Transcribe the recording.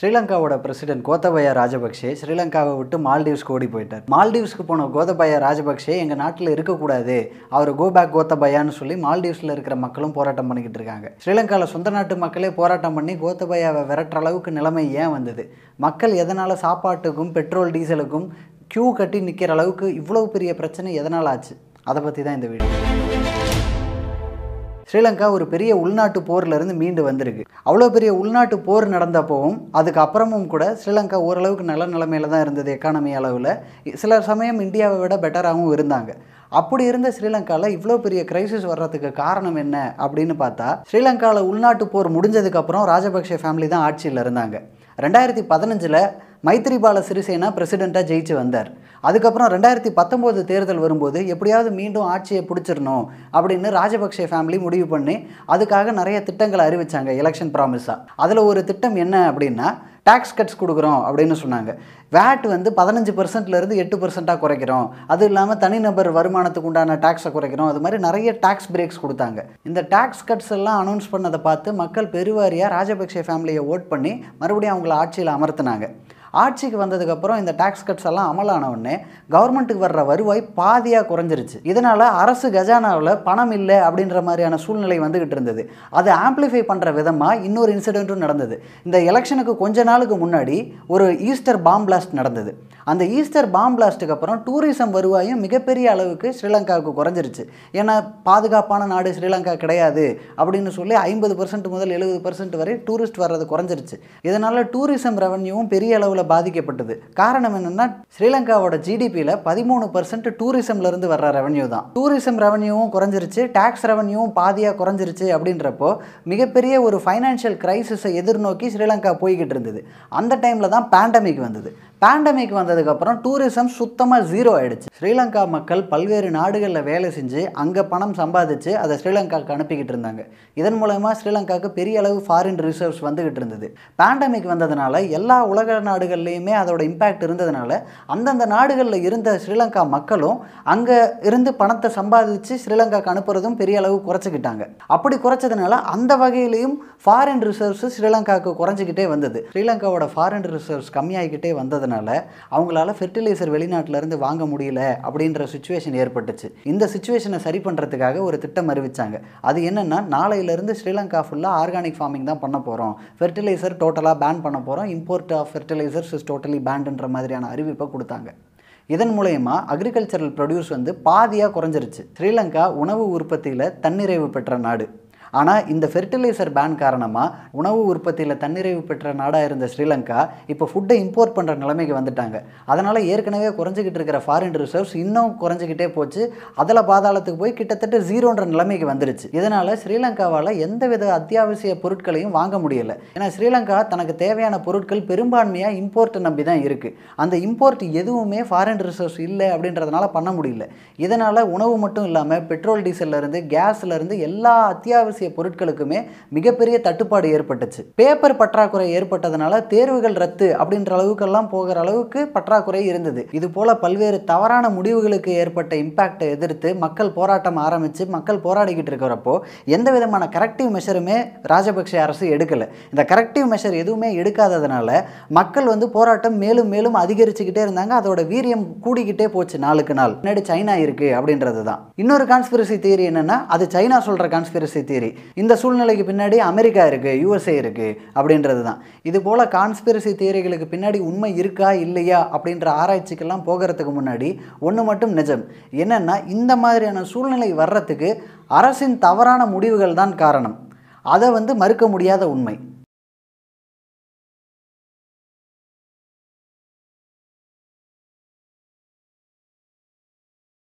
ஸ்ரீலங்காவோட president Gotabaya Rajapaksa ஸ்ரீலங்காவை விட்டு மால்டீவ்ஸ்க்கு ஓடி போயிட்டார். மால்டீவ்ஸ்க்கு போன கோத்தபய ராஜபக்சே எங்கள் நாட்டில் இருக்கக்கூடாது. அவர் கோ பேக் கோத்தபயான்னு சொல்லி மால்டீவ்ஸில் இருக்கிற மக்களும் போராட்டம் பண்ணிக்கிட்டு இருக்காங்க. ஸ்ரீலங்காவில் சொந்த நாட்டு மக்களே போராட்டம் பண்ணி கோத்தபயாவை விரட்டுற அளவுக்கு நிலைமை ஏன் வந்தது? மக்கள் எதனால் சாப்பாட்டுக்கும் பெட்ரோல் டீசலுக்கும் க்யூ கட்டி நிற்கிற அளவுக்கு இவ்வளோ பெரிய பிரச்சனை எதனால் ஆச்சு? அதை பற்றி தான் இந்த வீடியோ. ஸ்ரீலங்கா ஒரு பெரிய உள்நாட்டு போர்லேருந்து மீண்டு வந்திருக்கு. அவ்வளோ பெரிய உள்நாட்டு போர் நடந்தப்போவும் அதுக்கப்புறமும் கூட ஸ்ரீலங்கா ஓரளவுக்கு நல்ல நிலைமையில தான் இருந்தது எக்கானமி அளவில். சில சமயம் இந்தியாவை விட பெட்டராகவும் இருந்தாங்க. அப்படி இருந்த ஸ்ரீலங்காவில் இவ்வளோ பெரிய கிரைசிஸ் வர்றதுக்கு காரணம் என்ன அப்படின்னு பார்த்தா ஸ்ரீலங்காவில் உள்நாட்டு போர் முடிஞ்சதுக்கப்புறம் ராஜபக்ஷ ஃபேமிலி தான் ஆட்சியில் இருந்தாங்க. ரெண்டாயிரத்தி பதினஞ்சில் மைத்ரிபால சிறிசேனா பிரசிடெண்ட்டாக ஜெயிச்சு வந்தார். அதுக்கப்புறம் ரெண்டாயிரத்தி பத்தொம்போது தேர்தல் வரும்போது எப்படியாவது மீண்டும் ஆட்சியை பிடிச்சிடணும் அப்படின்னு ராஜபக்சே ஃபேமிலி முடிவு பண்ணி அதுக்காக நிறைய திட்டங்களை அறிவிச்சாங்க எலெக்ஷன் ப்ராமிஸாக அதில் ஒரு திட்டம் என்ன அப்படின்னா டேக்ஸ் கட்ஸ் கொடுக்குறோம் அப்படின்னு சொன்னாங்க. வேட் வந்து பதினஞ்சு பர்சன்ட்லேருந்து எட்டு பர்சண்ட்டாக குறைக்கிறோம். அது இல்லாமல் தனிநபர் வருமானத்துக்கு உண்டான டேக்ஸை குறைக்கிறோம். அது மாதிரி நிறைய டேக்ஸ் பிரேக்ஸ் கொடுத்தாங்க. இந்த டேக்ஸ் கட்ஸ் எல்லாம் அனௌன்ஸ் பண்ணதை பார்த்து மக்கள் பெருவாரியாக ராஜபக்சே ஃபேமிலியை ஓட் பண்ணி மறுபடியும் அவங்கள ஆட்சியில் அமர்த்தினாங்க. ஆட்சிக்கு வந்ததுக்கப்புறம் இந்த டேக்ஸ் கட்ஸ் எல்லாம் அமலான உடனே கவர்மெண்ட்டுக்கு வர்ற வருவாய் பாதியாக குறைஞ்சிருச்சு. இதனால் அரசு கஜானாவில் பணம் இல்லை அப்படின்ற மாதிரியான சூழ்நிலை வந்துகிட்டு இருந்தது. அதை ஆம்ப்ளிஃபை பண்ணுற விதமாக இன்னொரு இன்சிடெண்ட்டும் நடந்தது. இந்த எலெக்ஷனுக்கு கொஞ்ச நாளுக்கு முன்னாடி ஒரு ஈஸ்டர் பாம் பிளாஸ்ட் நடந்தது. அந்த ஈஸ்டர் பாம் பிளாஸ்ட்டுக்கு அப்புறம் டூரிசம் வருவாயும் மிகப்பெரிய அளவுக்கு ஸ்ரீலங்காவுக்கு குறைஞ்சிருச்சு. ஏன்னா பாதுகாப்பான நாடு ஸ்ரீலங்கா கிடையாது அப்படின்னு சொல்லி ஐம்பது பர்சன்ட் முதல் எழுபது பர்சன்ட் வரை டூரிஸ்ட் வர்றது குறைஞ்சிருச்சு. இதனால் டூரிசம் ரெவன்யூவும் பெரிய அளவில் பாதிக்கப்பட்டது. காரணம் என்னென்னா ஸ்ரீலங்காவோட ஜிடிபியில் பதிமூணு பர்சன்ட் டூரிசம்லேருந்து வர்ற ரெவன்யூ தான். டூரிசம் ரெவன்யூவும் குறைஞ்சிருச்சு டேக்ஸ் ரெவன்யூவும் பாதியாக குறைஞ்சிருச்சு அப்படின்றப்போ மிகப்பெரிய ஒரு ஃபைனான்ஷியல் கிரைசிஸை எதிர்நோக்கி ஸ்ரீலங்கா போய்கிட்டு இருந்தது. அந்த டைமில் தான் பேண்டமிக் வந்தது. பேண்டமிக் வந்ததுக்கப்புறம் டூரிசம் சுத்தமாக ஜீரோ ஆயிடுச்சு. ஸ்ரீலங்கா மக்கள் பல்வேறு நாடுகளில் வேலை செஞ்சு அங்கே பணம் சம்பாதிச்சு அதை ஸ்ரீலங்காவுக்கு அனுப்பிக்கிட்டு இருந்தாங்க. இதன் மூலமாக ஸ்ரீலங்காவுக்கு பெரிய அளவு ஃபாரின் ரிசர்வ்ஸ் வந்துகிட்டு இருந்தது. பேண்டமிக் வந்ததுனால எல்லா உலக நாடுகள்லேயுமே அதோட இம்பேக்ட் இருந்ததுனால அந்தந்த நாடுகளில் இருந்த ஸ்ரீலங்கா மக்களும் அங்கே இருந்து பணத்தை சம்பாதிச்சு ஸ்ரீலங்காக்கு அனுப்புறதும் பெரிய அளவு குறைச்சிக்கிட்டாங்க. அப்படி குறைச்சதுனால அந்த வகையிலையும் ஃபாரின் ரிசர்வ்ஸ் ஸ்ரீலங்காவுக்கு குறைஞ்சிக்கிட்டே வந்தது. ஸ்ரீலங்காவோட ஃபாரின் ரிசர்வ்ஸ் கம்மியாகிக்கிட்டே வந்ததுனால அவங்களால ஃபெர்டிலைசர் வெளிநாட்டிலேருந்து வாங்க முடியல அப்படின்ற சுச்சுவேஷன் ஏற்பட்டுச்சு. இந்த சுச்சுவேஷனை சரி பண்ணுறதுக்காக ஒரு திட்டம் அறிவித்தாங்க அது என்னென்னா நாளையிலேருந்து ஸ்ரீலங்கா ஃபுல்லாக ஆர்கானிக் ஃபார்மிங் தான் பண்ண போகிறோம் ஃபெர்டிலைசர் டோட்டலாக பேன் பண்ண போகிறோம் import of fertilizer fertilizers is totally பேண்டுன்ற மாதிரியான அறிவிப்பை கொடுத்தாங்க. இதன் மூலயமா அக்ரிகல்ச்சரல் ப்ரொடியூஸ் வந்து பாதியாக குறைஞ்சிருச்சு. ஸ்ரீலங்கா உணவு உற்பத்தியில் தன்னிறைவு பெற்ற நாடு. ஆனால் இந்த ஃபெர்டிலைசர் பேன் காரணமாக உணவு உற்பத்தியில் தன்னிறைவு பெற்ற நாடாக இருந்த ஸ்ரீலங்கா இப்போ ஃபுட்டை இம்போர்ட் பண்ணுற நிலைமைக்கு வந்துட்டாங்க. அதனால் ஏற்கனவே குறைஞ்சிக்கிட்டு இருக்கிற ஃபாரின் ரிசர்வ்ஸ் இன்னும் குறைஞ்சிக்கிட்டே போச்சு. அதில் பாதாளத்துக்கு போய் கிட்டத்தட்ட ஜீரோன்ற நிலைமைக்கு வந்துருச்சு. இதனால் ஸ்ரீலங்காவால் எந்தவித அத்தியாவசிய பொருட்களையும் வாங்க முடியலை. ஏன்னா ஸ்ரீலங்கா தனக்கு தேவையான பொருட்கள் பெரும்பான்மையாக இம்போர்ட்டை நம்பி தான் இருக்குது அந்த இம்போர்ட் எதுவுமே ஃபாரின் ரிசர்வ்ஸ் இல்லை அப்படின்றதுனால பண்ண முடியல. இதனால் உணவு மட்டும் இல்லாமல் பெட்ரோல் டீசல்லேருந்து கேஸ்லேருந்து எல்லா அத்தியாவசிய அத்தியாவசிய பொருட்களுக்குமே மிகப்பெரிய தட்டுப்பாடு ஏற்பட்டுச்சு. பேப்பர் பற்றாக்குறை ஏற்பட்டதுனால தேர்வுகள் ரத்து அப்படின்ற அளவுக்கெல்லாம் போகிற அளவுக்கு பற்றாக்குறை இருந்தது. இது போல பல்வேறு தவறான முடிவுகளுக்கு ஏற்பட்ட இம்பாக்டை எதிர்த்து மக்கள் போராட்டம் ஆரம்பித்து மக்கள் போராடிக்கிட்டு இருக்கிறப்போ எந்த விதமான கரெக்டிவ் மெஷருமே ராஜபக்ஷ அரசு எடுக்கலை. இந்த கரெக்டிவ் மெஷர் எதுவுமே எடுக்காததுனால மக்கள் வந்து போராட்டம் மேலும் மேலும் அதிகரிச்சுக்கிட்டே இருந்தாங்க. அதோட வீரியம் கூடிக்கிட்டே போச்சு நாளுக்கு நாள். முன்னாடி சைனா இருக்குது அப்படின்றது தான் இன்னொரு கான்ஸ்பிரசி தியரி என்னென்னா அது சைனா சொல்கிற கான்ஸ்பிரசி தியரி இந்த சூழ்நிலைக்கு பின்னாடி அமெரிக்கா இருக்குது யூஎஸ்ஏ இருக்குது அப்படின்றது தான். இது போல் கான்ஸ்பிரசி தியரிகளுக்கு பின்னாடி உண்மை இருக்கா இல்லையா அப்படின்ற ஆராய்ச்சிக்கெல்லாம் போகிறதுக்கு முன்னாடி ஒன்று மட்டும் நிஜம். என்னென்னா இந்த மாதிரியான சூழ்நிலை வர்றதுக்கு அரசின் தவறான முடிவுகள் தான் காரணம். அதை வந்து மறுக்க முடியாத உண்மை.